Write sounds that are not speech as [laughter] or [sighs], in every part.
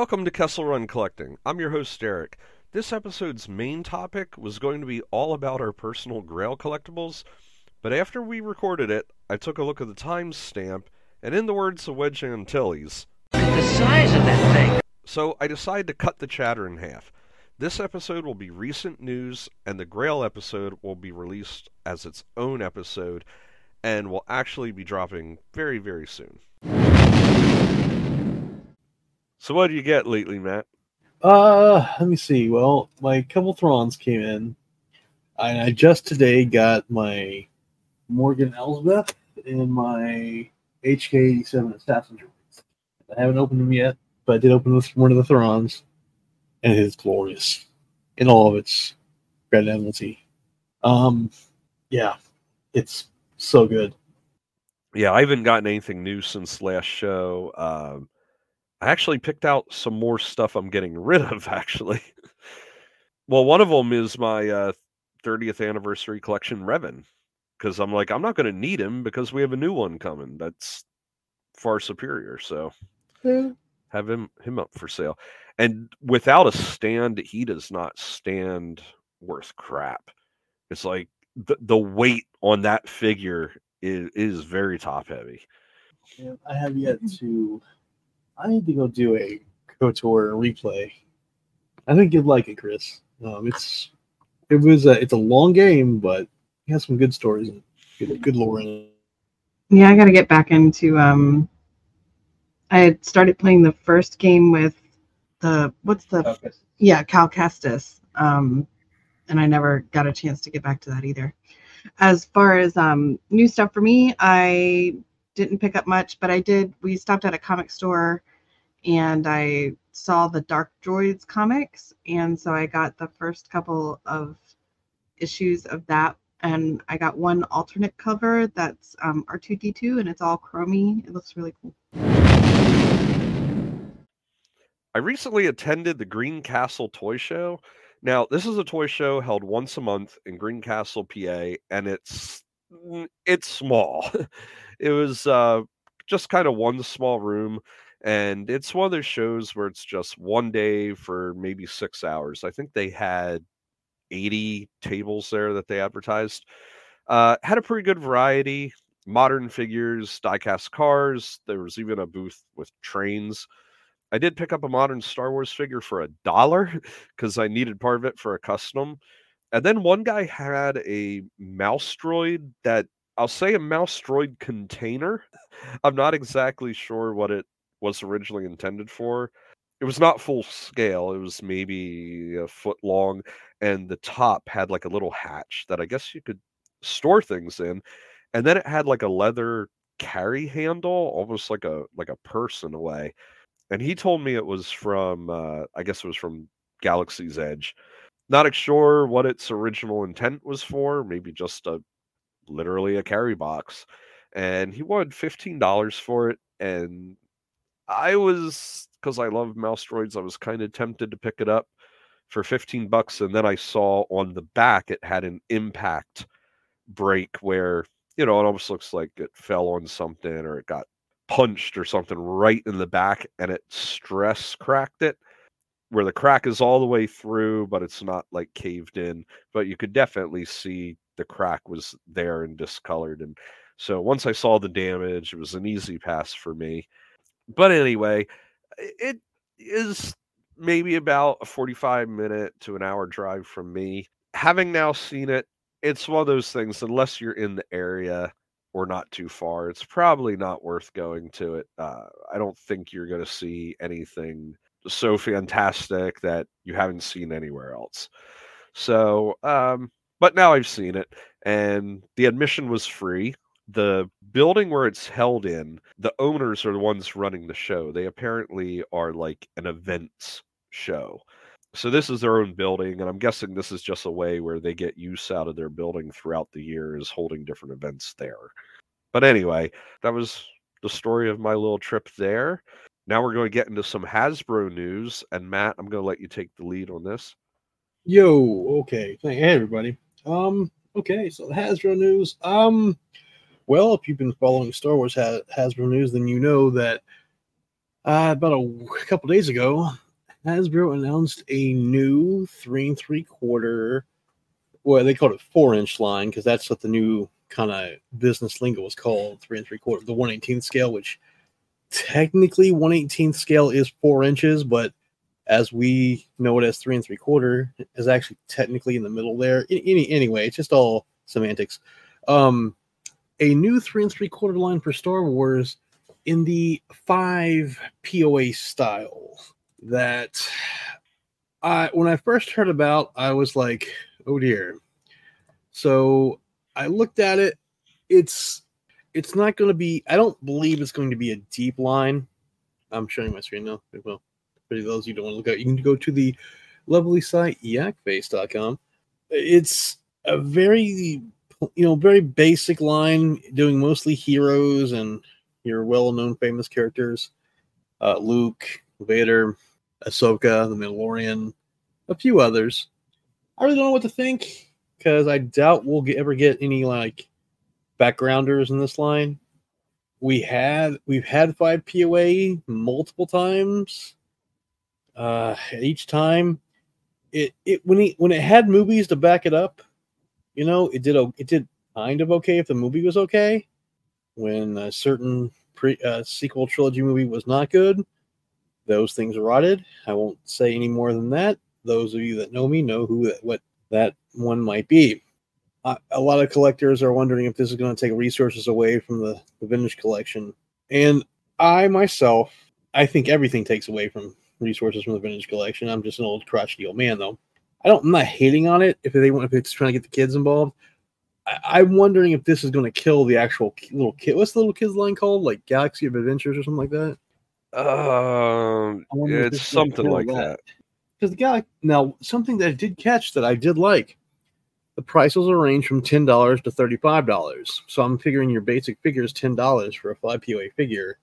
Welcome to Kessel Run Collecting. I'm your host, Eric. This episode's main topic was going to be all about our personal Grail collectibles, but after we recorded it, I took a look at the timestamp, and in the words of Wedge Antilles, The size of that thing. so I decided to cut the chatter in half. This episode will be recent news, and the Grail episode will be released as its own episode, and will actually be dropping very, very soon. So, what do you get lately, Matt? Uh, let me see. Well, my couple Thrawns came in, and I just today got my Morgan Elsbeth and my HK87 Assassin droids. I haven't opened them yet, but I did open this one of the Thrawns, and it is glorious in all of its credibility. Um, yeah, it's so good. Yeah, I haven't gotten anything new since last show. Um, I actually picked out some more stuff I'm getting rid of, [laughs] actually. well, one of them is my uh, 30th anniversary collection Revan, because I'm like, I'm not going to need him because we have a new one coming that's far superior. So have him him up for sale. And without a stand, he does not stand worth crap. It's like the the weight on that figure is is very top heavy. Yeah, I have yet to. I need to go do a KOTOR replay. I think you'd like it, Chris. Um, it's it was a it's a long game, but it has some good stories and good, good lore in it. Yeah, I got to get back into. Um, I had started playing the first game with the what's the yeah Cal Kestis, um, and I never got a chance to get back to that either. As far as um, new stuff for me, I didn't pick up much, but I did. We stopped at a comic store, and I saw the Dark Droids comics, and so I got the first couple of issues of that and I got one alternate cover that's um, R2D2 and it's all chromy. It looks really cool. I recently attended the Greencastle Toy Show. Now, this is a toy show held once a month in Greencastle, PA, and it's mm, it's small. [laughs] it was uh, just kind of one small room, and it's one of those shows where it's just one day for maybe six hours. I think they had 80 tables there that they advertised. Uh, had a pretty good variety modern figures, diecast cars. There was even a booth with trains. I did pick up a modern Star Wars figure for a dollar [laughs] because I needed part of it for a custom. And then one guy had a mouse droid that I'll say a mouse droid container. [laughs] I'm not exactly sure what it was originally intended for. It was not full scale. It was maybe a foot long, and the top had like a little hatch that I guess you could store things in. And then it had like a leather carry handle, almost like a like a purse in a way. And he told me it was from uh, I guess it was from Galaxy's Edge. Not sure what its original intent was for, maybe just a literally a carry box. And he wanted fifteen dollars for it, and I was because I love mouse droids, I was kind of tempted to pick it up for 15 bucks. And then I saw on the back it had an impact break where, you know, it almost looks like it fell on something or it got punched or something right in the back and it stress cracked it where the crack is all the way through, but it's not like caved in. But you could definitely see the crack was there and discolored. And so once I saw the damage, it was an easy pass for me. But anyway, it is maybe about a 45 minute to an hour drive from me. Having now seen it, it's one of those things, unless you're in the area or not too far, it's probably not worth going to it. Uh, I don't think you're going to see anything so fantastic that you haven't seen anywhere else. So, um, but now I've seen it, and the admission was free the building where it's held in, the owners are the ones running the show. They apparently are like an events show. So this is their own building, and I'm guessing this is just a way where they get use out of their building throughout the years, holding different events there. But anyway, that was the story of my little trip there. Now we're going to get into some Hasbro news, and Matt, I'm going to let you take the lead on this. Yo, okay. Hey, everybody. Um, okay, so the Hasbro news. Um, well, if you've been following Star Wars ha- Hasbro news, then you know that Uh, about a couple days ago, Hasbro announced a new three and three quarter, well, they called it four inch line because that's what the new kind of business lingo was called three and three quarter, the 118th scale, which technically 118th scale is four inches, but as we know it as three and three quarter is actually technically in the middle there. Any, anyway, it's just all semantics. Um, a new three and three quarter line for Star Wars in the five POA style that I when I first heard about, I was like, oh dear. So I looked at it. It's it's not going to be. I don't believe it's going to be a deep line. I'm showing my screen now. Well, for those you don't want to look at, you can go to the lovely site yakface.com. It's a very you know very basic line, doing mostly heroes and your well-known famous characters, uh, Luke, Vader, Ahsoka, the Mandalorian, a few others. I really don't know what to think because I doubt we'll get, ever get any like backgrounders in this line. We had we've had five POA multiple times. Uh, each time, it it when it when it had movies to back it up, you know, it did it did kind of okay if the movie was okay. When a certain pre uh, sequel trilogy movie was not good, those things rotted. I won't say any more than that. Those of you that know me know who that, what that one might be. Uh, a lot of collectors are wondering if this is going to take resources away from the, the vintage collection. And I myself, I think everything takes away from resources from the vintage collection. I'm just an old crotchety old man, though. I don't. I'm not hating on it if they want. If it's trying to get the kids involved, I, am wondering if this is going to kill the actual little kid. What's the little kids line called? Like Galaxy of Adventures or something like that. Um, it's something like that. Because the guy now something that I did catch that I did like. The prices will range from ten dollars to thirty-five dollars. So I'm figuring your basic figure is ten dollars for a five POA figure.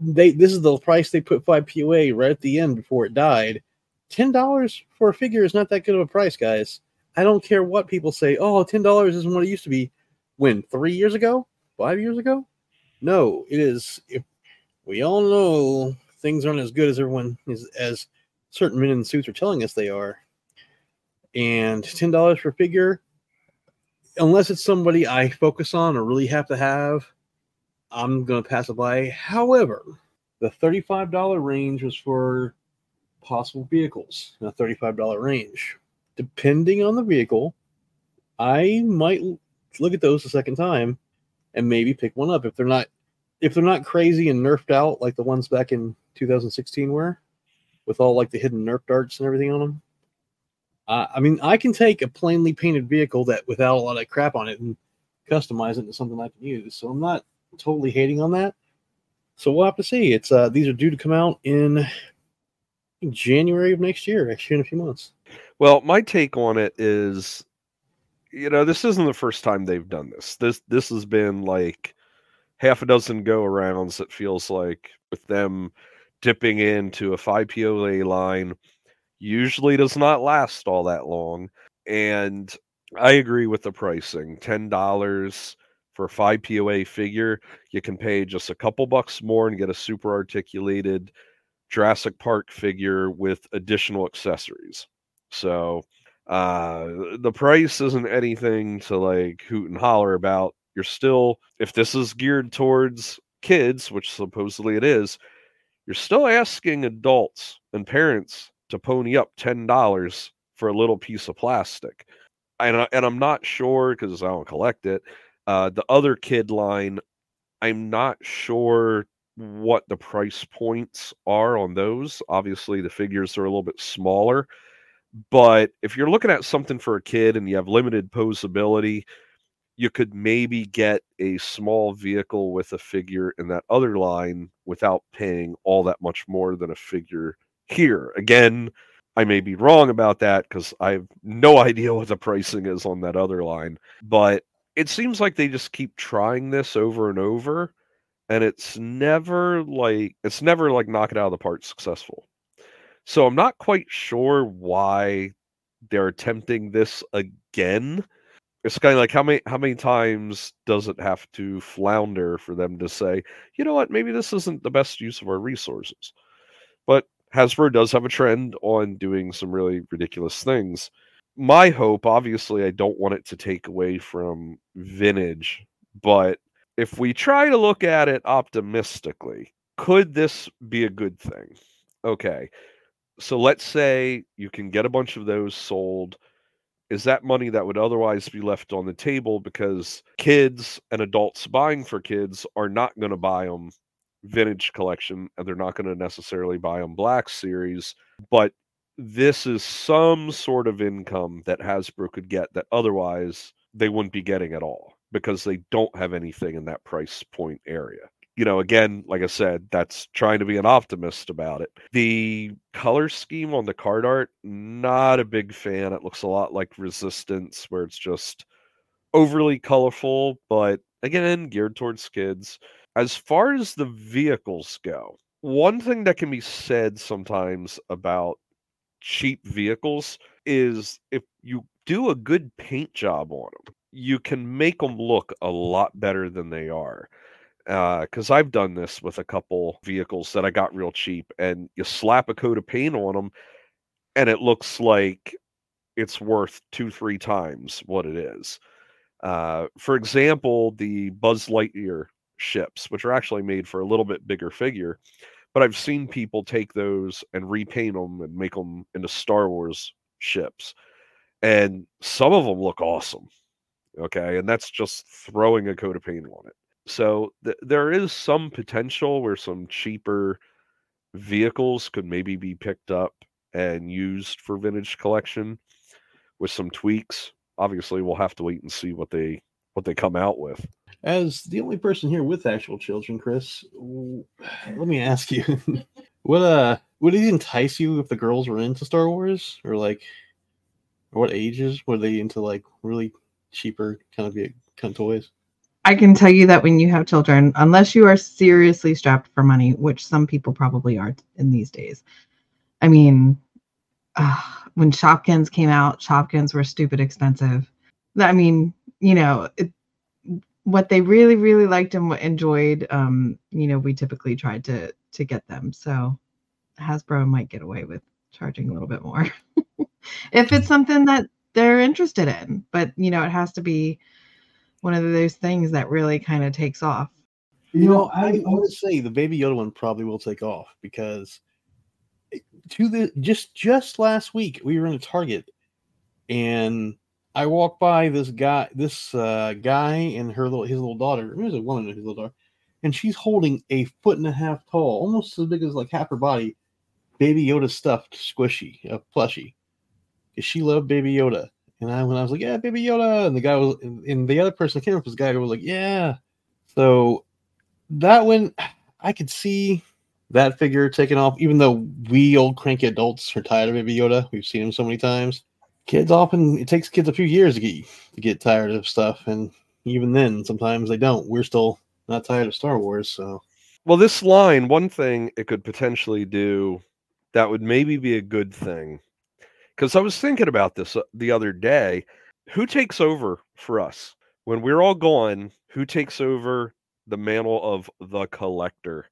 They this is the price they put five POA right at the end before it died. Ten dollars for a figure is not that good of a price, guys. I don't care what people say. Oh, ten dollars isn't what it used to be. When three years ago, five years ago? No, it is. If we all know things aren't as good as everyone is as certain men in suits are telling us they are. And ten dollars for figure, unless it's somebody I focus on or really have to have, I'm gonna pass it by. However, the thirty-five dollar range was for possible vehicles in a thirty-five dollar range. Depending on the vehicle, I might look at those a second time and maybe pick one up if they're not if they're not crazy and nerfed out like the ones back in 2016 were, with all like the hidden nerf darts and everything on them. Uh, I mean, I can take a plainly painted vehicle that without a lot of crap on it and customize it into something I can use. So I'm not totally hating on that. So we'll have to see. It's uh, these are due to come out in January of next year, actually in a few months. Well, my take on it is, you know, this isn't the first time they've done this. This this has been like half a dozen go arounds. It feels like with them dipping into a five POA line usually does not last all that long. And I agree with the pricing. Ten dollars for a five POA figure, you can pay just a couple bucks more and get a super articulated Jurassic Park figure with additional accessories. So uh the price isn't anything to like hoot and holler about you're still if this is geared towards kids which supposedly it is you're still asking adults and parents to pony up $10 for a little piece of plastic and, I, and i'm not sure because i don't collect it uh, the other kid line i'm not sure what the price points are on those obviously the figures are a little bit smaller but if you're looking at something for a kid and you have limited posability you could maybe get a small vehicle with a figure in that other line without paying all that much more than a figure here. Again, I may be wrong about that because I have no [laughs] idea what the pricing is on that other line, but it seems like they just keep trying this over and over and it's never like it's never like knock it out of the park successful. So I'm not quite sure why they're attempting this again it's kind of like how many how many times does it have to flounder for them to say, you know what, maybe this isn't the best use of our resources. But Hasbro does have a trend on doing some really ridiculous things. My hope, obviously, I don't want it to take away from vintage, but if we try to look at it optimistically, could this be a good thing? Okay. So let's say you can get a bunch of those sold. Is that money that would otherwise be left on the table because kids and adults buying for kids are not going to buy them vintage collection and they're not going to necessarily buy them black series, but this is some sort of income that Hasbro could get that otherwise they wouldn't be getting at all because they don't have anything in that price point area you know, again, like I said, that's trying to be an optimist about it. The color scheme on the card art, not a big fan. It looks a lot like Resistance, where it's just overly colorful, but again, geared towards kids. As far as the vehicles go, one thing that can be said sometimes about cheap vehicles is if you do a good paint job on them, you can make them look a lot better than they are because uh, I've done this with a couple vehicles that I got real cheap, and you slap a coat of paint on them, and it looks like it's worth two, three times what it is. Uh, for example, the Buzz Lightyear ships, which are actually made for a little bit bigger figure, but I've seen people take those and repaint them and make them into Star Wars ships, and some of them look awesome. Okay, and that's just throwing a coat of paint on it. So th- there is some potential where some cheaper vehicles could maybe be picked up and used for vintage collection with some tweaks. Obviously, we'll have to wait and see what they what they come out with. As the only person here with actual children, Chris, let me ask you, [laughs] Would uh would it entice you if the girls were into Star Wars or like what ages were they into like really cheaper kind of kind of toys? I can tell you that when you have children, unless you are seriously strapped for money, which some people probably are in these days. I mean, uh, when Shopkins came out, Shopkins were stupid expensive. I mean, you know, it, what they really, really liked and enjoyed, um, you know, we typically tried to to get them. So Hasbro might get away with charging a little bit more [laughs] if it's something that they're interested in. But you know, it has to be one of those things that really kind of takes off. You know, I, I would say the Baby Yoda one probably will take off because to the just just last week we were in a Target and I walked by this guy, this uh, guy and her little his little daughter. It was a woman and his little daughter, and she's holding a foot and a half tall, almost as big as like half her body, Baby Yoda stuffed squishy, a plushie. Because she loved Baby Yoda. And I, when I was like, yeah, Baby Yoda, and the guy was, and the other person came up, this guy who was like, yeah. So that one, I could see that figure taking off, even though we old cranky adults are tired of Baby Yoda. We've seen him so many times. Kids often, it takes kids a few years to get, to get tired of stuff. And even then, sometimes they don't. We're still not tired of Star Wars. So, well, this line, one thing it could potentially do that would maybe be a good thing because I was thinking about this uh, the other day. Who takes over for us when we're all gone? Who takes over the mantle of the collector?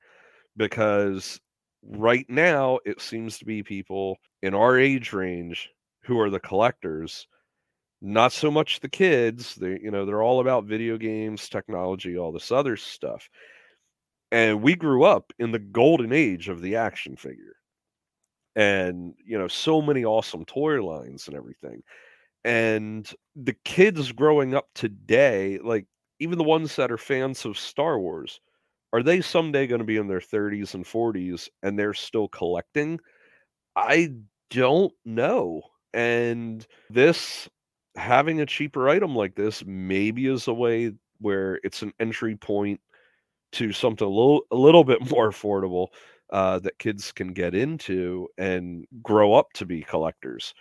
Because right now it seems to be people in our age range who are the collectors not so much the kids they you know they're all about video games technology all this other stuff and we grew up in the golden age of the action figure and you know so many awesome toy lines and everything and the kids growing up today like even the ones that are fans of star wars are they someday going to be in their 30s and 40s and they're still collecting? I don't know and this having a cheaper item like this maybe is a way where it's an entry point to something a little a little bit [laughs] more affordable uh, that kids can get into and grow up to be collectors.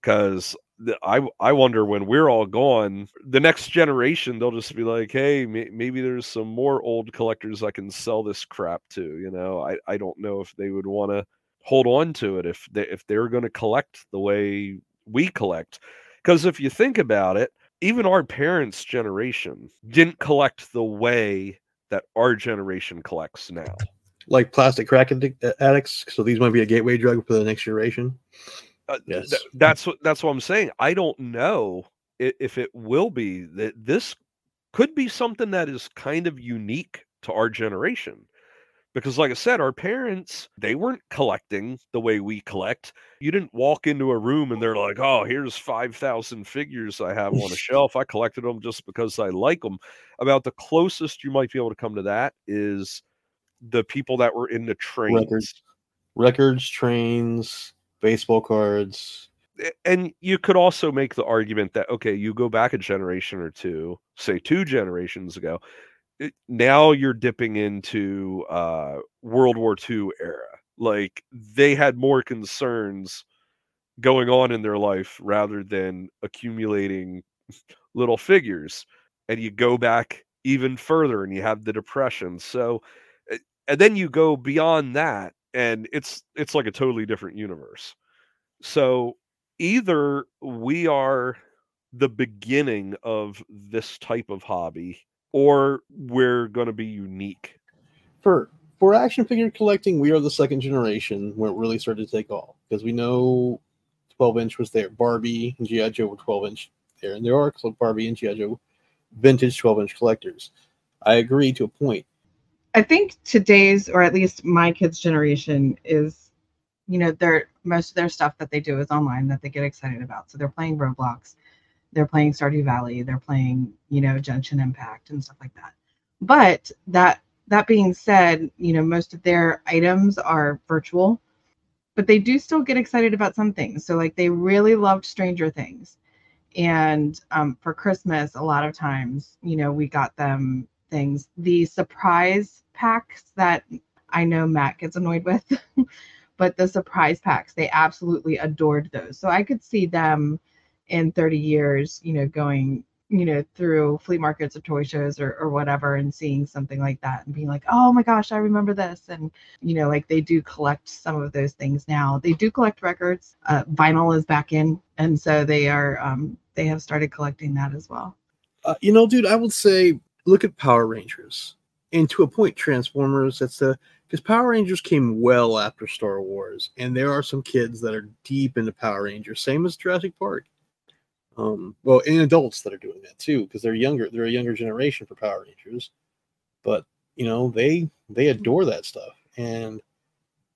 Because I I wonder when we're all gone, the next generation they'll just be like, hey, may, maybe there's some more old collectors I can sell this crap to. You know, I I don't know if they would want to hold on to it if they if they're going to collect the way we collect. Because if you think about it, even our parents' generation didn't collect the way that our generation collects now. Like plastic crack uh, addicts. So these might be a gateway drug for the next generation. Uh, Yes. th- that's what that's what I'm saying. I don't know i- if it will be that this could be something that is kind of unique to our generation. Because like I said, our parents, they weren't collecting the way we collect. You didn't walk into a room and they're like, "Oh, here's 5,000 figures I have on a [laughs] shelf. I collected them just because I like them." About the closest you might be able to come to that is the people that were into trains. Records. Records, trains, baseball cards. and you could also make the argument that okay you go back a generation or two say two generations ago it- now you're dipping into uh world war ii era like they had more concerns going on in their life rather than accumulating little figures and you go back even further and you have the depression so and then you go beyond that and it's it's like a totally different universe so either we are the beginning of this type of hobby or we're going to be unique. For for action figure collecting, we are the second generation where it really started to take off because we know 12 inch was there. Barbie and G.I. Joe were 12 inch there, and there are Barbie and G.I. Joe vintage 12 inch collectors. I agree to a point. I think today's, or at least my kids' generation, is, you know, their most of their stuff that they do is online that they get excited about. So they're playing Roblox, they're playing Stardew Valley, they're playing, you know, Genshin Impact and stuff like that. But that that being said, you know, most of their items are virtual, but they do still get excited about some things. So like they really loved Stranger Things. And um, for Christmas, a lot of times, you know, we got them things. The surprise packs that I know Matt gets annoyed with, [laughs] but the surprise packs, they absolutely adored those. So I could see them in 30 years, you know, going, you know, through flea markets or toy shows or, or whatever and seeing something like that and being like, oh my gosh, I remember this. And, you know, like they do collect some of those things now. They do collect records. Uh, vinyl is back in. And so they are, um, they have started collecting that as well. Uh, you know, dude, I would say look at Power Rangers and to a point Transformers. That's the because Power Rangers came well after Star Wars, and there are some kids that are deep into Power Rangers, same as Jurassic Park. Um, well, and adults that are doing that too, because they're younger. They're a younger generation for Power Rangers, but you know they they adore that stuff. And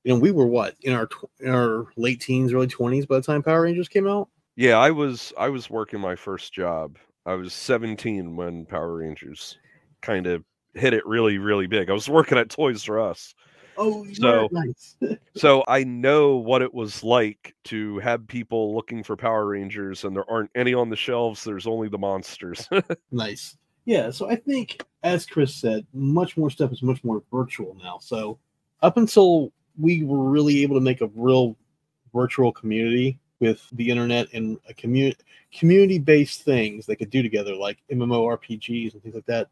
you know we were what in our tw- in our late teens, early twenties by the time Power Rangers came out. Yeah, I was I was working my first job. I was 17 when Power Rangers kind of hit it really really big. I was working at Toys R Us. Oh, So- nice. [laughs] So I know what it was like to have people looking for Power Rangers and there aren't any on the shelves. There's only the monsters. [laughs] Nice. Yeah, so I think, as Chris said, much more stuff is much more virtual now. So up until we were really able to make a real virtual community with the internet and a community community-based things they could do together, like MMORPGs and things like that.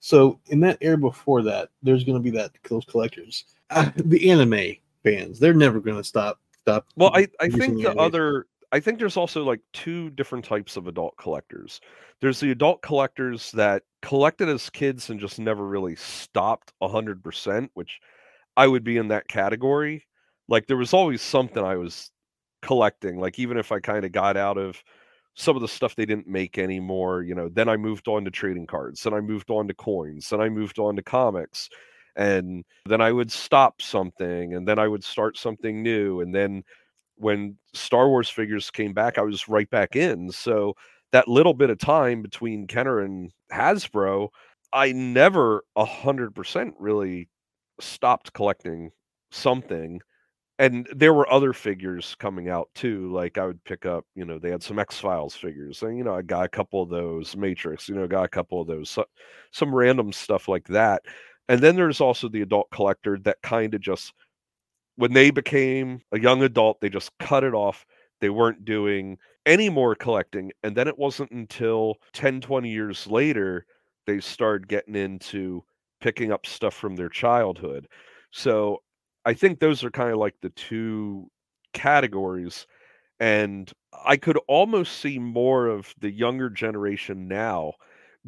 So in that era before that, there's going to be that those collectors, uh, the anime fans. They're never going to stop. Stop. Well, I, I think the anime. other I think there's also like two different types of adult collectors. There's the adult collectors that collected as kids and just never really stopped 100%, which I would be in that category. Like there was always something I was collecting, like even if I kind of got out of some of the stuff they didn't make anymore, you know, then I moved on to trading cards, then I moved on to coins, then I moved on to comics. And then I would stop something and then I would start something new and then when Star Wars figures came back, I was right back in. So that little bit of time between Kenner and Hasbro, I never a hundred percent really stopped collecting something. And there were other figures coming out too. Like I would pick up, you know, they had some X Files figures, and you know, I got a couple of those Matrix, you know, got a couple of those, so, some random stuff like that. And then there's also the adult collector that kind of just when they became a young adult, they just cut it off. They weren't doing any more collecting. And then it wasn't until 10, 20 years later, they started getting into picking up stuff from their childhood. So I think those are kind of like the two categories. And I could almost see more of the younger generation now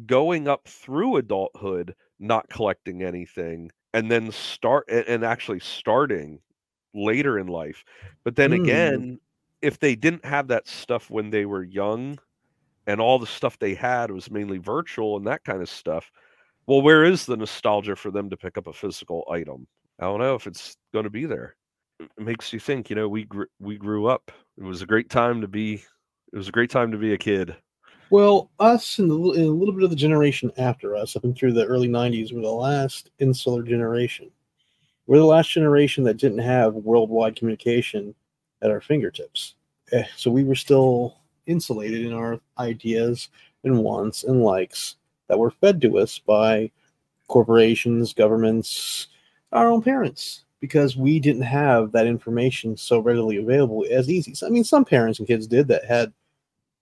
going up through adulthood, not collecting anything, and then start and actually starting later in life. But then Mm. again, if they didn't have that stuff when they were young and all the stuff they had was mainly virtual and that kind of stuff, well, where is the nostalgia for them to pick up a physical item? I don't know if it's going to be there. It makes you think, you know, we gr- we grew up. It was a great time to be it was a great time to be a kid. Well, us and, and a little bit of the generation after us, up and through the early 90s, were the last insular generation. We're the last generation that didn't have worldwide communication at our fingertips. Eh, So we were still insulated in our ideas and wants and likes that were fed to us by corporations, governments, our own parents, because we didn't have that information so readily available as easy. So, I mean, some parents and kids did that had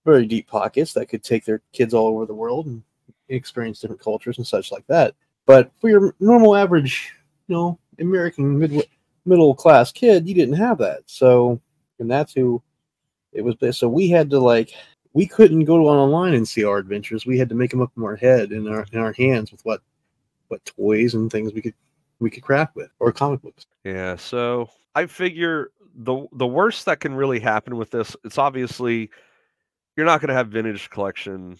very deep pockets that could take their kids all over the world and experience different cultures and such like that. But for your normal average, you know, American mid middle class kid, you didn't have that. So, and that's who it was. So we had to like, we couldn't go online and see our adventures. We had to make them up in our head in our in our hands with what what toys and things we could we could craft with or comic books. Yeah, so I figure the the worst that can really happen with this, it's obviously you're not going to have vintage collection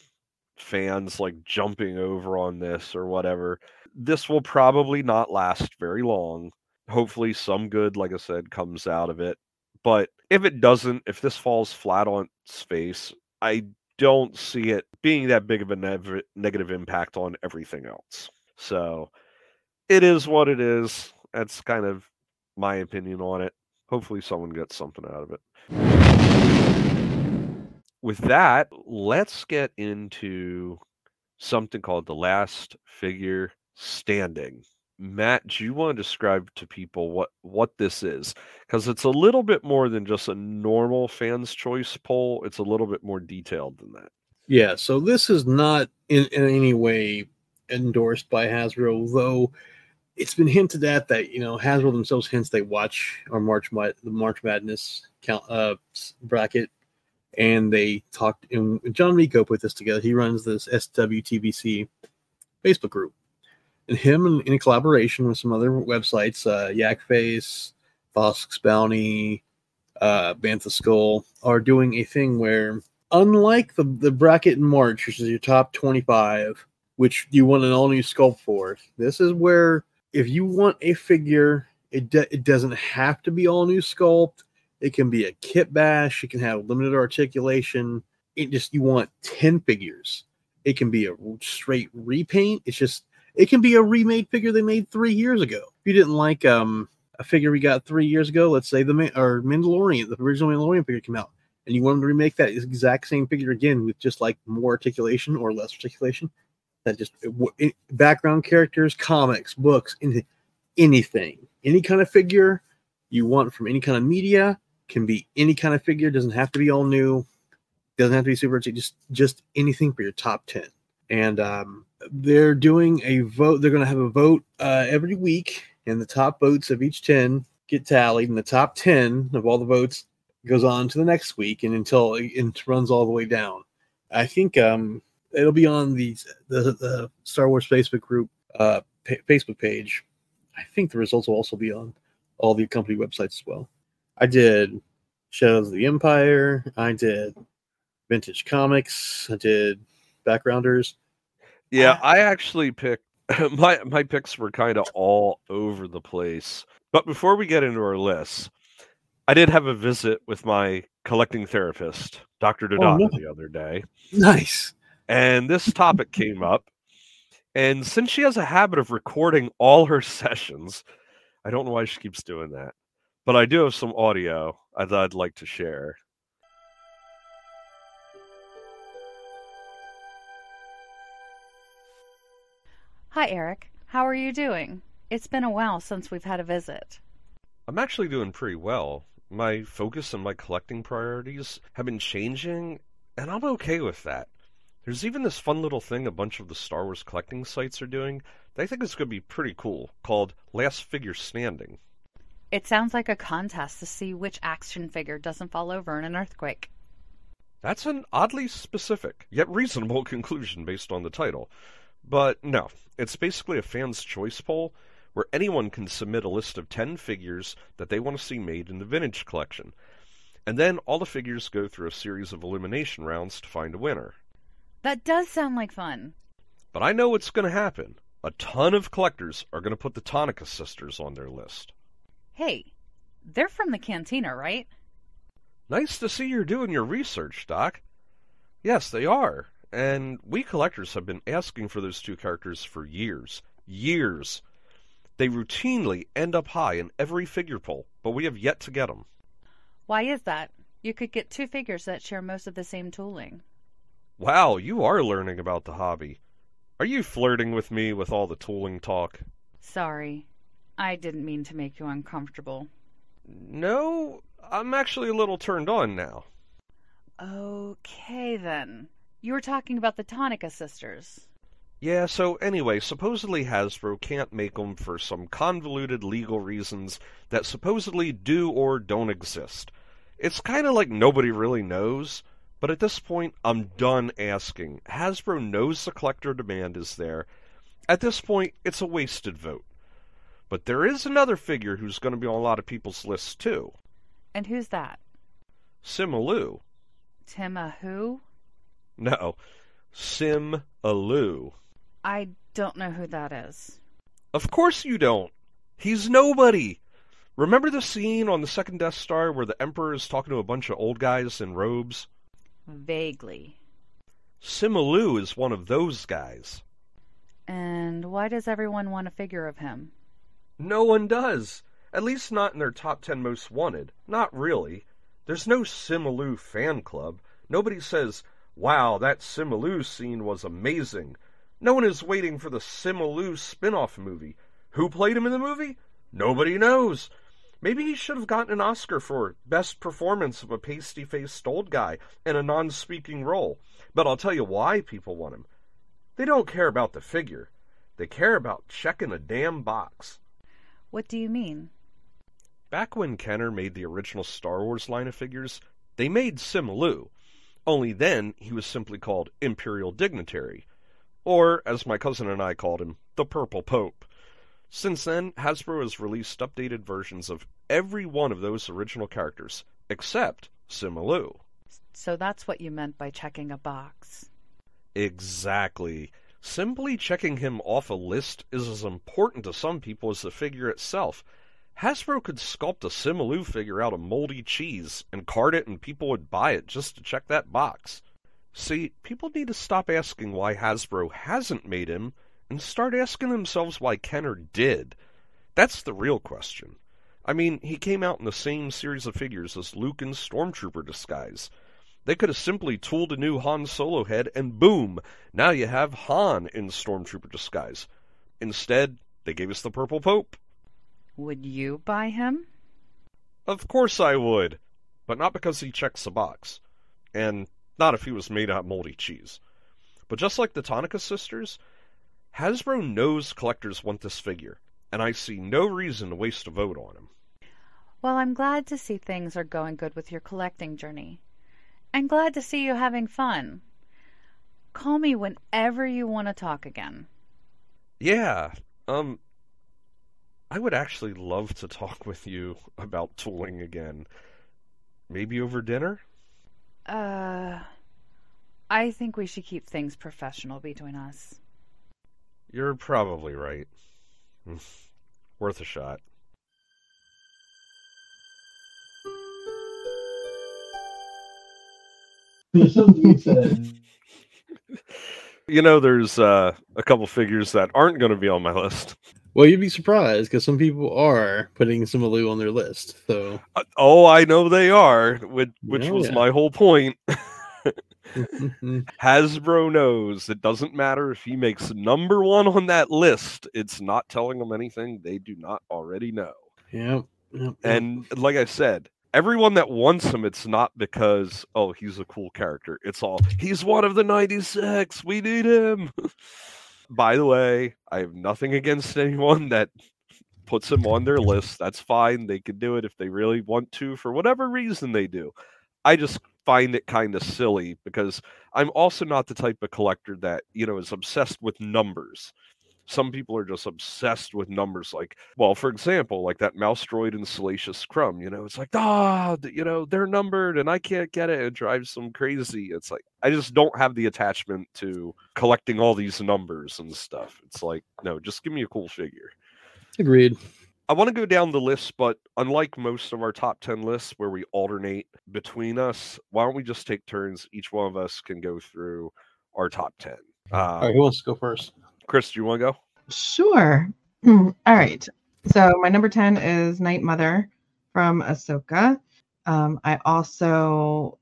fans like jumping over on this or whatever. This will probably not last very long. Hopefully some good like I said comes out of it. But if it doesn't, if this falls flat on its face, I don't see it being that big of a nev- negative impact on everything else. So it is what it is. That's kind of my opinion on it. Hopefully, someone gets something out of it. With that, let's get into something called the last figure standing. Matt, do you want to describe to people what what this is? Because it's a little bit more than just a normal fans' choice poll. It's a little bit more detailed than that. Yeah, so this is not in, in any way endorsed by Hasbro, though it's been hinted at that you know Hasbro themselves hints they watch our March the March Madness count uh, bracket, and they talked. And John Rico put this together. He runs this SWTBC Facebook group, and him in, in collaboration with some other websites, uh, Yakface, Bossk's Bounty, uh, Bantha Skull, are doing a thing where unlike the, the bracket in March, which is your top 25, which you want an all new sculpt for, this is where if you want a figure, it, de- it doesn't have to be all new sculpt. It can be a kit bash. It can have limited articulation. It just, you want 10 figures. It can be a straight repaint. It's just, it can be a remade figure they made three years ago. If you didn't like um, a figure we got three years ago, let's say the or Mandalorian, the original Mandalorian figure came out, and you want them to remake that exact same figure again with just like more articulation or less articulation, that just background characters, comics, books, anything, any kind of figure you want from any kind of media can be any kind of figure. Doesn't have to be all new. Doesn't have to be super. Just just anything for your top ten. And um, they're doing a vote. They're going to have a vote uh, every week, and the top votes of each ten get tallied, and the top ten of all the votes goes on to the next week, and until it, it runs all the way down. I think um, it'll be on the, the the Star Wars Facebook group uh, pa- Facebook page. I think the results will also be on all the company websites as well. I did Shadows of the Empire. I did Vintage Comics. I did Backgrounders. Yeah, I actually picked [laughs] my my picks were kind of all over the place. But before we get into our lists, I did have a visit with my collecting therapist, Dr. Dodonna, no. the other day, Nice. And this topic came up. And since she has a habit of recording all her [laughs] sessions, I don't know why she keeps doing that, but I do have some audio I'd, I'd like to share. Hi, Eric. How are you doing? It's been a while since we've had a visit. I'm actually doing pretty well. My focus and my collecting priorities have been changing, and I'm okay with that. There's even this fun little thing a bunch of the Star Wars collecting sites are doing that I think is going to be pretty cool called Last Figure Standing. It sounds like a contest to see which action figure doesn't fall over in an earthquake. That's an oddly specific, yet reasonable [laughs] conclusion based on the title. But no, it's basically a fan's choice poll where anyone can submit a list of 10 figures that they want to see made in the vintage collection. And then all the figures go through a series of elimination rounds to find a winner. That does sound like fun. But I know what's going to happen. A ton of collectors are going to put the Tonnika sisters on their list. Hey, they're from the cantina, right? Nice to see you're doing your research, Doc. Yes, they are. And we collectors have been asking for those two characters for years. Years. They routinely end up high in every figure poll, but we have yet to get them. Why is that? You could get two figures that share most of the same tooling. Wow, you are learning about the hobby. Are you flirting with me with all the tooling talk? Sorry. I didn't mean to make you uncomfortable. No, I'm actually a little turned on now. Okay, then. You were talking about the Tonnika sisters. Yeah, so anyway, supposedly Hasbro can't make them for some convoluted legal reasons that supposedly do or don't exist. It's kind of like nobody really knows, but at this point, I'm done asking. Hasbro knows the collector demand is there. At this point, it's a wasted vote. But there is another figure who's going to be on a lot of people's lists too. And who's that? Simu Tima who? No, Sim Aloo. I don't know who that is. Of course you don't. He's nobody. Remember the scene on the second Death Star where the Emperor is talking to a bunch of old guys in robes? Vaguely. Simu is one of those guys. And why does everyone want a figure of him? No one does. At least not in their top 10 most wanted. Not really. There's no Simu fan club. Nobody says, wow, that Simu scene was amazing. No one is waiting for the Sim Aloo spin off movie. Who played him in the movie? Nobody knows. Maybe he should have gotten an Oscar for Best Performance of a Pasty Faced Old Guy in a non speaking role. But I'll tell you why people want him. They don't care about the figure, they care about checking a damn box. What do you mean? Back when Kenner made the original Star Wars line of figures, they made Sim Aloo. Only then he was simply called Imperial Dignitary or as my cousin and I called him, the Purple Pope. Since then, Hasbro has released updated versions of every one of those original characters, except Sim Aloo. So that's what you meant by checking a box. Exactly. Simply checking him off a list is as important to some people as the figure itself. Hasbro could sculpt a Sim Aloo figure out of moldy cheese and card it and people would buy it just to check that box. See, people need to stop asking why Hasbro hasn't made him and start asking themselves why Kenner did. That's the real question. I mean, he came out in the same series of figures as Luke in Stormtrooper disguise. They could have simply tooled a new Han Solo head and boom, now you have Han in Stormtrooper disguise. Instead, they gave us the Purple Pope. Would you buy him? Of course I would, but not because he checks the box. And not if he was made out of moldy cheese. But just like the Tonnika sisters, Hasbro knows collectors want this figure, and I see no reason to waste a vote on him. Well, I'm glad to see things are going good with your collecting journey. And glad to see you having fun. Call me whenever you want to talk again. Yeah, um, I would actually love to talk [laughs] with you about tooling again. Maybe over dinner? Uh, I think we should keep things professional between us. You're probably right. [laughs] Worth a shot. There's something you said. You know, there's uh, a couple figures that aren't going to be on my list. Well, you'd be surprised because some people are putting Sim Aloo on their list. So, uh, oh, I know they are, which, which Oh, was yeah. my whole point. [laughs] [laughs] Hasbro knows it doesn't matter if he makes number one on that list. It's not telling them anything they do not already know. yep, yep, yep. And like I said, everyone that wants him, it's not because oh he's a cool character. It's all he's one of the '96. We need him. [laughs] By the way, I have nothing against anyone that puts him on their list. That's fine. They can do it if they really want to, for whatever reason they do. I just find it kind of silly because I'm also not the type of collector that, you know, is obsessed with numbers. Some people are just obsessed with numbers. Like, well, for example, like that mouse droid and Salacious Crumb, you know, it's like, ah, you know, they're numbered and I can't get it. It drives them crazy. It's like, I just don't have the attachment to collecting all these numbers and stuff. It's like, no, just give me a cool figure. Agreed. I want to go down the list, but unlike most of our top 10 lists where we alternate between us, why don't we just take turns? Each one of us can go through our top 10. All Uh, right, who wants to go first? Chris, do you want to go? Sure. [clears throat] All right. So my number 10 is Night Mother from Ahsoka. Um, I also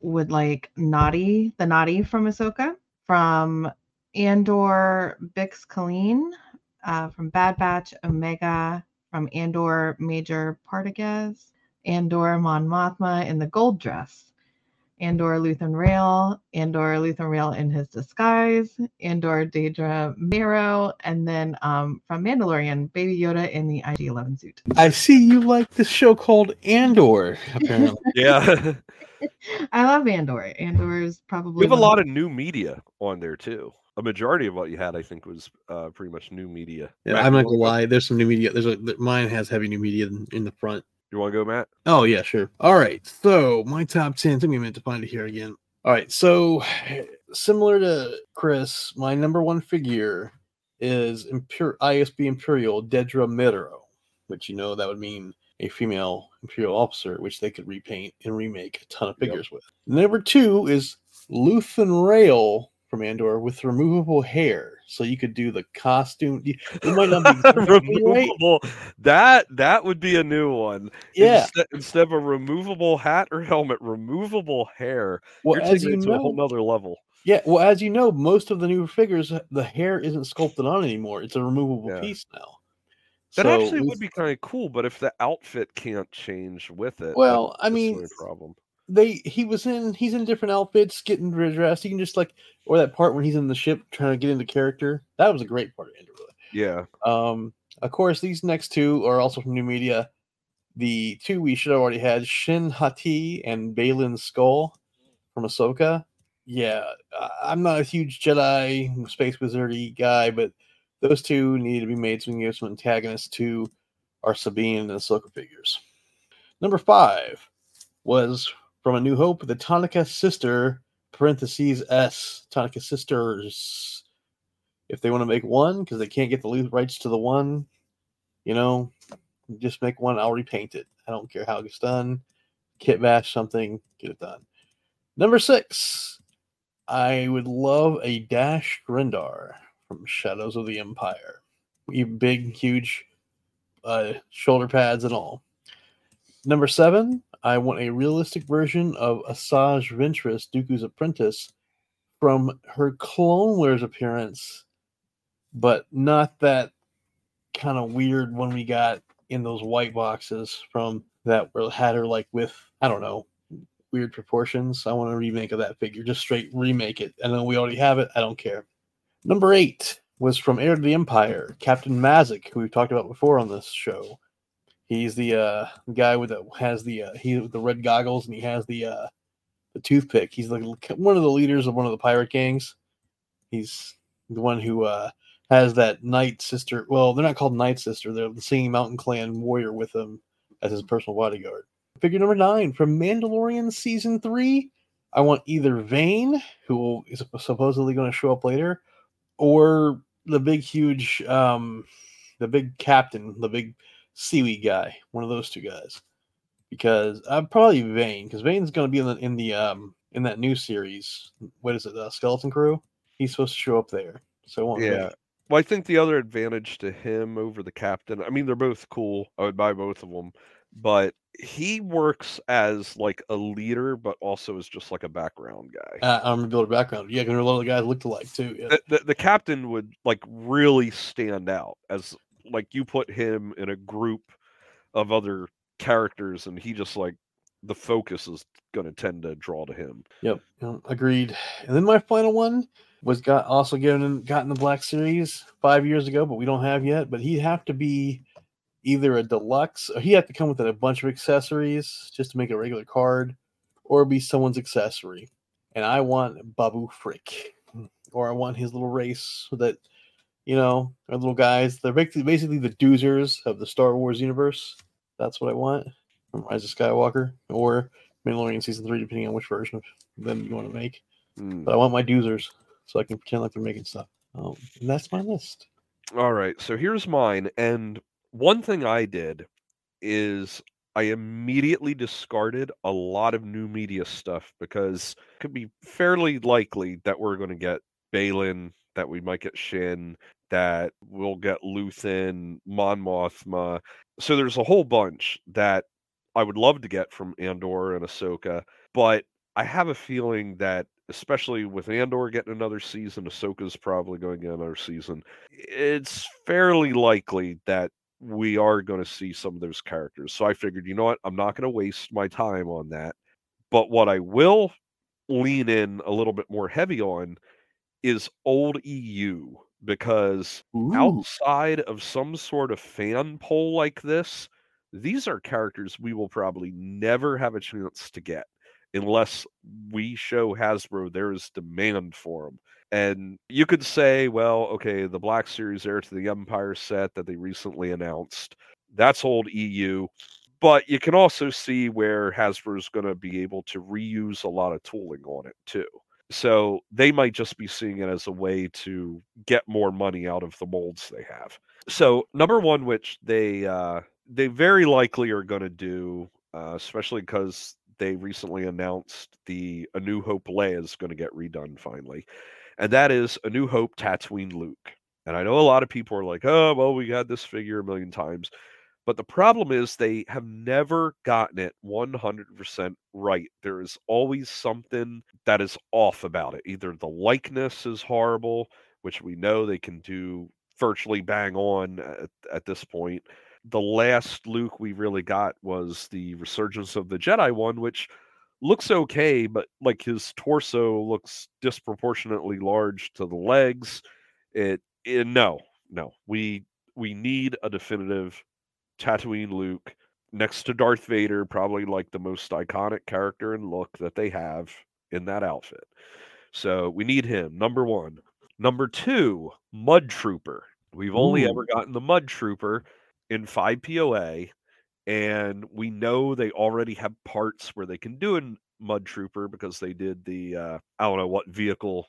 would like Noti, the Noti from Ahsoka, from Andor Bix Caleen, uh, from Bad Batch Omega, from Andor Major Partagaz, Andor Mon Mothma in the gold dress, Andor Luthen Rael, Andor Luthen Rael in his disguise, Andor Dedra Meero, and then um, from Mandalorian, Baby Yoda in the IG-11 suit. I see you like this show called Andor. Apparently, [laughs] Yeah. [laughs] I love Andor. Andor is probably we have a lot of new media on there too. A majority of what you had, I think, was uh, pretty much new media. yeah, Matt, I'm not gonna lie. There's some new media. There's a mine has heavy new media in, in the front. You want to go, Matt? Oh yeah, sure. All right. So my top ten. Took me a minute to find it here again. All right. So [sighs] similar to Chris, my number one figure is Imper- ISB Imperial Dedra Meero, which you know that would mean a female Imperial officer, which they could repaint and remake a ton of Yep. figures with. Number two is Luthen Rael from Andor with removable hair, so you could do the costume. It might not be [laughs] exactly right. removable. That that would be a new one. Yeah. Instead, instead of a removable hat or helmet, removable hair. Well, You're as taking you it to a whole know, nother level. Yeah, well, as you know, most of the new figures, the hair isn't sculpted on anymore. It's a removable Yeah. piece now. That So actually would be kind of cool, but if the outfit can't change with it, Well, I mean, problem. They he was in he's in different outfits, getting dressed. He can just like or that part when he's in the ship trying to get into character. That was a great part of Andor. Yeah, Um, of course, these next two are also from new media. The two we should have already had Shin Hati and Baylan Skoll from Ahsoka. Yeah, I'm not a huge Jedi space wizardy guy, but those two need to be made so we can give some antagonists to our Sabine and Ahsoka figures. Number five was from A New Hope, the Tonnika sister, parentheses S, Tonnika sisters if they want to make one because they can't get the rights to the one, you know, just make one. I'll repaint it. I don't care how it's done. Kit bash something, get it done. Number six, I would love a Dash Rendar from Shadows of the Empire. You big, huge uh, shoulder pads and all. Number seven, I want a realistic version of Asajj Ventress, Dooku's apprentice, from her Clone Wars appearance but not that kind of weird one we got in those white boxes from that had her like with I don't know weird proportions. I want a remake of that figure, just straight remake it. I know we already have it. I don't care. Number eight was from Heir to the Empire, Captain Mazzic, who we've talked about before on this show. He's the uh, guy with the has the uh, he the red goggles and he has the uh, the toothpick. He's like one of the leaders of one of the pirate gangs. He's the one who uh, has that Night Sister. Well, they're not called Night Sister. They're the Singing Mountain Clan warrior with him as his personal bodyguard. Figure number nine from Mandalorian season three. I want either Vane, who is supposedly going to show up later, or the big, huge, um, the big captain, the big seaweed guy. One of those two guys. Because I'm probably Vane, because Vane's going to be in the in the um in that new series. What is it? The Skeleton Crew. He's supposed to show up there. So I want yeah. Well, I think the other advantage to him over the captain, I mean, they're both cool. I would buy both of them, but he works as like a leader, but also as just like a background guy. Uh, I'm gonna build a background. Yeah, because a lot of the guys looked alike too. Yeah. the, the, the captain would like really stand out as like you put him in a group of other characters and he just like the focus is going to tend to draw to him Yep, agreed. And then my final one was got also given got in the Black Series five years ago, but we don't have yet. But he'd have to be either a deluxe, or he had to come with a bunch of accessories just to make a regular card, or be someone's accessory. And I want Babu Frick, or I want his little race that you know our little guys. They're basically basically the doozers of the Star Wars universe. That's what I want from Rise of Skywalker or Mandalorian season three, depending on which version of them you want to make. Hmm. But I want my doozers so I can pretend like they're making stuff. Um, and that's my list. All right, so here's mine. And one thing I did is I immediately discarded a lot of new media stuff because it could be fairly likely that we're going to get Baylan, that we might get Shin, that we'll get Luthen, Mon Mothma. So there's a whole bunch that I would love to get from Andor and Ahsoka, but I have a feeling that especially with Andor getting another season, Ahsoka's probably going to get another season. It's fairly likely that we are going to see some of those characters. So I figured, you know what? I'm not going to waste my time on that. But what I will lean in a little bit more heavy on is old EU because Ooh. outside of some sort of fan poll like this, these are characters we will probably never have a chance to get unless we show Hasbro there is demand for them. And you could say, well, okay, the Black Series Heir to the Empire set that they recently announced, that's old EU. But you can also see where Hasbro is going to be able to reuse a lot of tooling on it too. So they might just be seeing it as a way to get more money out of the molds they have. So number one, which they uh, they very likely are going to do, uh, especially because they recently announced the A New Hope Leia is going to get redone finally, and that is A New Hope Tatooine Luke. And I know a lot of people are like, "Oh, well, we had this figure a million times," but the problem is they have never gotten it 100% right. There is always something that is off about it. Either the likeness is horrible, which we know they can do virtually bang on at, at this point the last Luke we really got was the Resurgence of the Jedi one, which looks okay, but like his torso looks disproportionately large to the legs. It, it no, no. We we need a definitive Tatooine Luke next to Darth Vader, probably like the most iconic character and look that they have in that outfit. So we need him. Number one. Number two, Mud Trooper. We've only Ooh. ever gotten the Mud Trooper in 5 POA, and we know they already have parts where they can do a Mud Trooper because they did the uh, I don't know what vehicle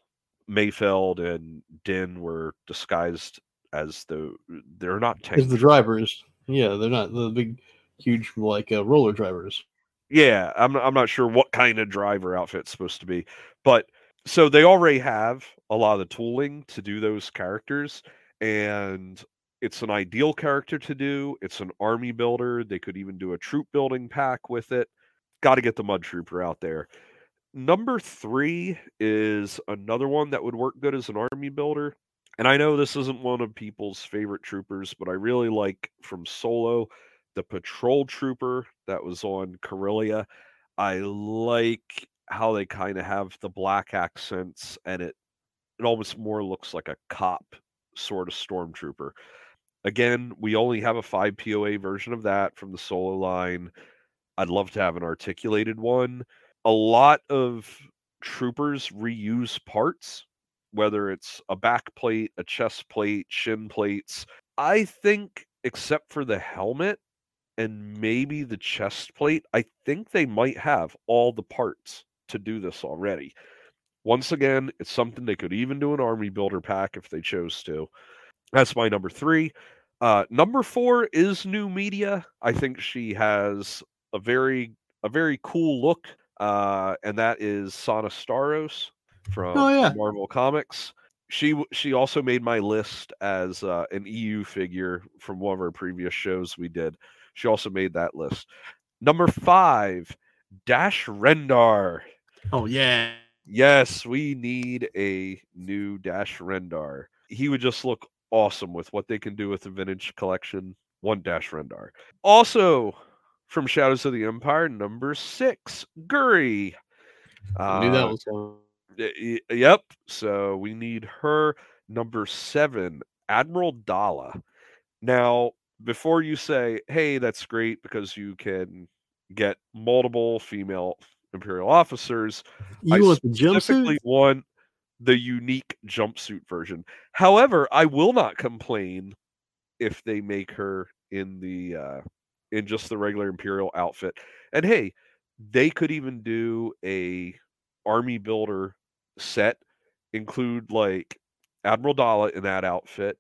Mayfeld and Din were disguised as the they're not tanks. The drivers, yeah, they're not the big, huge like uh, roller drivers. Yeah, I'm I'm not sure what kind of driver outfit's supposed to be, but so they already have a lot of the tooling to do those characters, and it's an ideal character to do. It's an army builder. They could even do a troop building pack with it. Got to get the Mud Trooper out there. Number three is another one that would work good as an army builder. And I know this isn't one of people's favorite troopers, but I really like from Solo the patrol trooper that was on Corellia. I like how they kind of have the black accents and it it almost more looks like a cop sort of stormtrooper. Again, we only have a 5 POA version of that from the solo line. I'd love to have an articulated one. A lot of troopers reuse parts, whether it's a back plate, a chest plate, shin plates. I think, except for the helmet and maybe the chest plate, I think they might have all the parts to do this already. Once again, it's something they could even do an army builder pack if they chose to. That's my number three. Uh, number four is new media. I think she has a very a very cool look, uh, and that is Sana Starros from Oh, yeah. Marvel Comics. She she also made my list as uh, an EU figure from one of our previous shows we did. She also made that list. Number five, Dash Rendar. Oh yeah. Yes, we need a new Dash Rendar. He would just look awesome with what they can do with the vintage collection. One Dash Rendar. Also from Shadows of the Empire, number six, Guri. I knew that Uh, was coming. Yep. So we need her. Number seven, Admiral Daala. Now, before you say, "Hey, that's great because you can get multiple female imperial officers," You I want the specifically jumpsuit? want the unique jumpsuit version. However, I will not complain if they make her in the uh in just the regular imperial outfit. And hey, they could even do a army builder set include like Admiral Daala in that outfit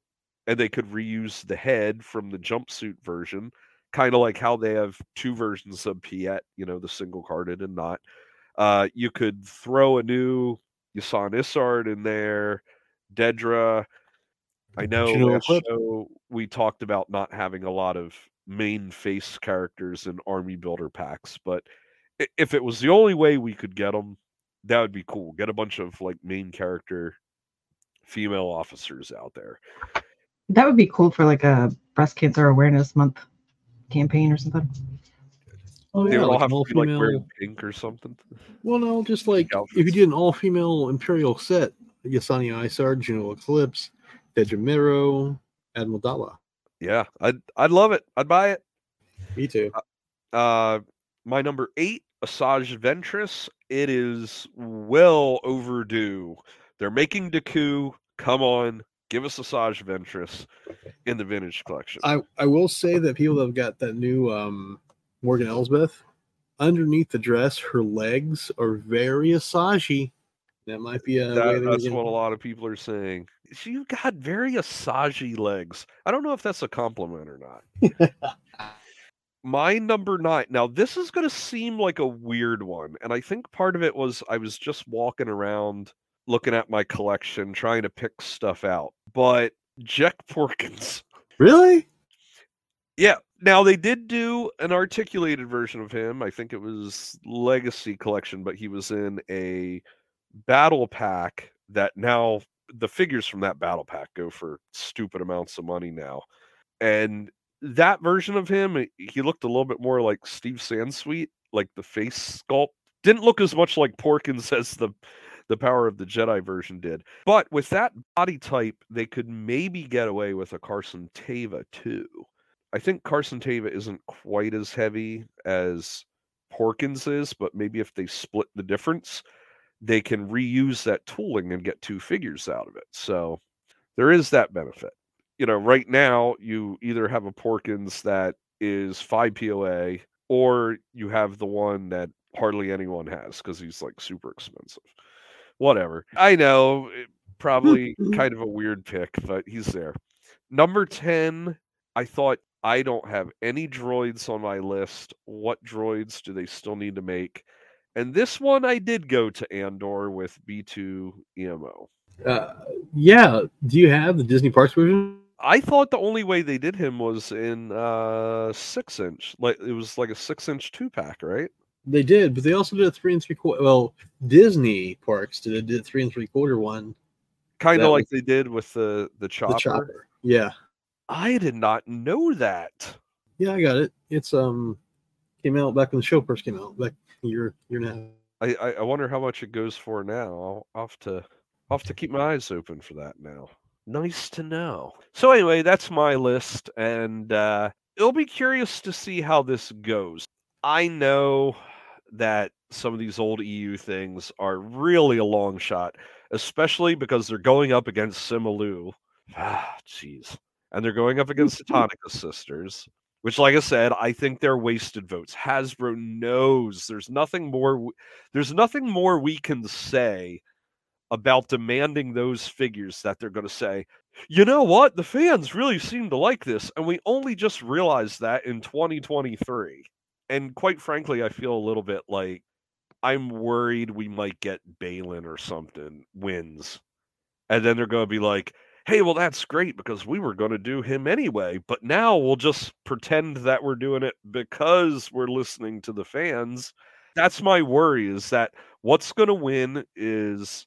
and they could reuse the head from the jumpsuit version, kind of like how they have two versions of Piet, you know, the single carded and not. Uh, you could throw a new Ysanne Isard in there, Dedra. I know show we talked about not having a lot of main face characters in army builder packs, but if it was the only way we could get them, that would be cool. Get a bunch of like main character female officers out there. That would be cool for like a breast cancer awareness month campaign or something. Oh They yeah, would all have an to be like all-female. wearing pink or something. Well, no, just like if you did an all-female Imperial set, Ysanne Isard, Juno Eclipse, Dedra Meero, Admiral Daala. Yeah, I'd I'd love it. I'd buy it. Me too. Uh, my number eight, Asajj Ventress. It is well overdue. They're making Dooku. Come on, give us Asajj Ventress in the vintage collection. I, I will say that people have got that new um, Morgan Elsbeth, underneath the dress, her legs are very Asajj. That might be a That, that's what a lot of people are saying. She got very Asajj legs. I don't know if that's a compliment or not. [laughs] my number nine. Now, this is going to seem like a weird one. And I think part of it was I was just walking around looking at my collection, trying to pick stuff out. But Jack [laughs] Porkins. Really? Yeah. Now, they did do an articulated version of him. I think it was Legacy Collection, but he was in a battle pack that now the figures from that battle pack go for stupid amounts of money now. And that version of him, eh, he looked a little bit more like Steve Sansweet, like the face sculpt. Didn't look as much like Porkins [laughs] as the the Power of the Jedi version did. But with that body type, they could maybe get away with a Carson Teva too. I think Carson Teva isn't quite as heavy as Porkins is, but maybe if they split the difference, they can reuse that tooling and get two figures out of it. So there is that benefit. You know, right now you either have a Porkins that is 5 POA or you have the one that hardly anyone has because he's like super expensive. Whatever. I know, eh, probably kind of a weird pick, but he's there. Number 10, I thought I don't have any droids on my list. What droids do they still need to make? And this one I did go to Andor with B2 EMO. Uh, yeah. Do you have the Disney Parks version? I thought the only way they did him was in uh six inch. Like it was like a six inch two pack, right? They did, but they also did a three and three quarter. Well, Disney Parks did a did a three and three quarter one. Kind of like was- they did with the the chopper. The chopper. Yeah. I did not know that. Yeah, I got it. It's um came out back when the show first came out, back year year. I, I, I wonder how much it goes for now. I'll, I'll have to I'll have to keep my eyes open for that now. Nice to know. So anyway, that's my list, and uh, it'll be curious to see how this goes. I know that some of these old EU things are really a long shot, especially because they're going up against Sim Aloo. Ah, jeez. And they're going up against the Tonnika sisters, which, like I said, I think they're wasted votes. Hasbro knows there's nothing more. w- There's nothing more we can say about demanding those figures that they're going to say. You know what? The fans really seem to like this, and we only just realized that in 2023. And quite frankly, I feel a little bit like I'm worried we might get Baylan or something wins, and then they're going to be like, hey, well, that's great because we were going to do him anyway. But now we'll just pretend that we're doing it because we're listening to the fans. That's my worry is that what's going to win is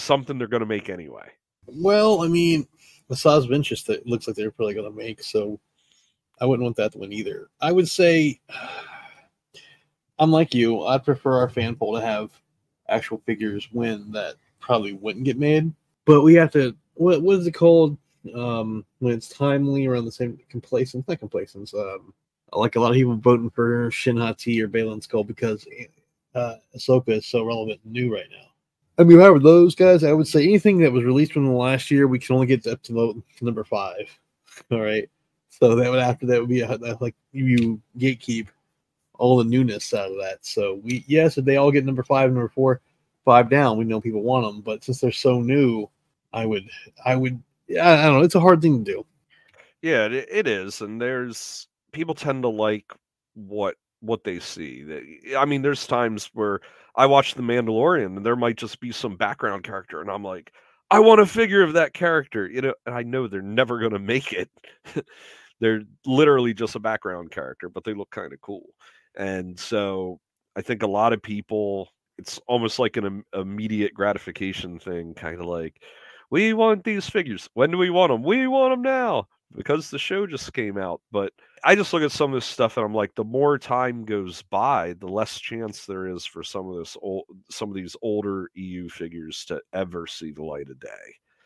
something they're going to make anyway. Well, I mean, the Asajj Ventress that looks like they're probably gonna make, so I wouldn't want that one either. I would say [sighs] I'm like you, I'd prefer our fan poll to have actual figures win that probably wouldn't get made. But we have to what what is it called? um, when it's timely around the same complacent, not complacent. Um, like a lot of people voting for Shin Hati or Baylan Skoll because uh, Ahsoka is so relevant and new right now. I mean, if I were those guys, I would say anything that was released within the last year, we can only get up to number five. [laughs] All right. So that would after that would be a, like you gatekeep all the newness out of that. So we yes, if they all get number five, number four, five down, we know people want them. But since they're so new, I would I would I don't know. It's a hard thing to do. Yeah, it is, and there's people tend to like what what they see. I mean, there's times where I watch The Mandalorian and there might just be some background character, and I'm like, I want a figure of that character, you know, and I know they're never going to make it. [laughs] they're literally just a background character, but they look kind of cool. And so I think a lot of people, it's almost like an immediate gratification thing, kind of like, we want these figures. When do we want them? We want them now because the show just came out. But I just look at some of this stuff and I'm like, the more time goes by, the less chance there is for some of this old, some of these older EU figures to ever see the light of day.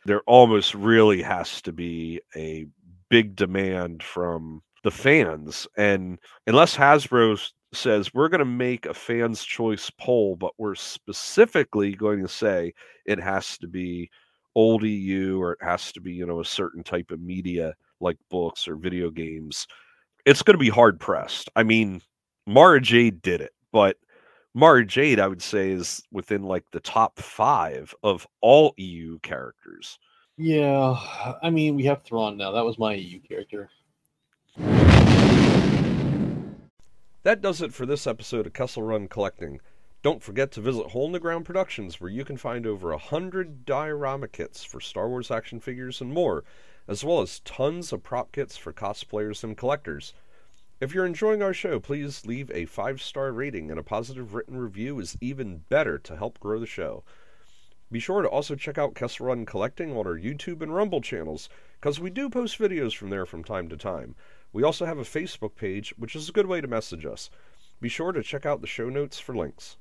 There almost really has to be a big demand from the fans, and unless Hasbro says we're going to make a fans choice poll, but we're specifically going to say it has to be old EU or it has to be you know a certain type of media like books or video games it's going to be hard pressed. I mean, Mara Jade did it, but Mara Jade, I would say, is within like the top five of all EU characters. Yeah, I mean, we have Thrawn now. That was my EU character. That does it for this episode of Kessel Run Collecting. Don't forget to visit Hole in the Ground Productions, where you can find over a hundred diorama kits for Star Wars action figures and more as well as tons of prop kits for cosplayers and collectors. If you're enjoying our show, please leave a five star rating and a positive written review is even better to help grow the show. Be sure to also check out Kessel Run Collecting on our YouTube and Rumble channels, because we do post videos from there from time to time. We also have a Facebook page, which is a good way to message us. Be sure to check out the show notes for links.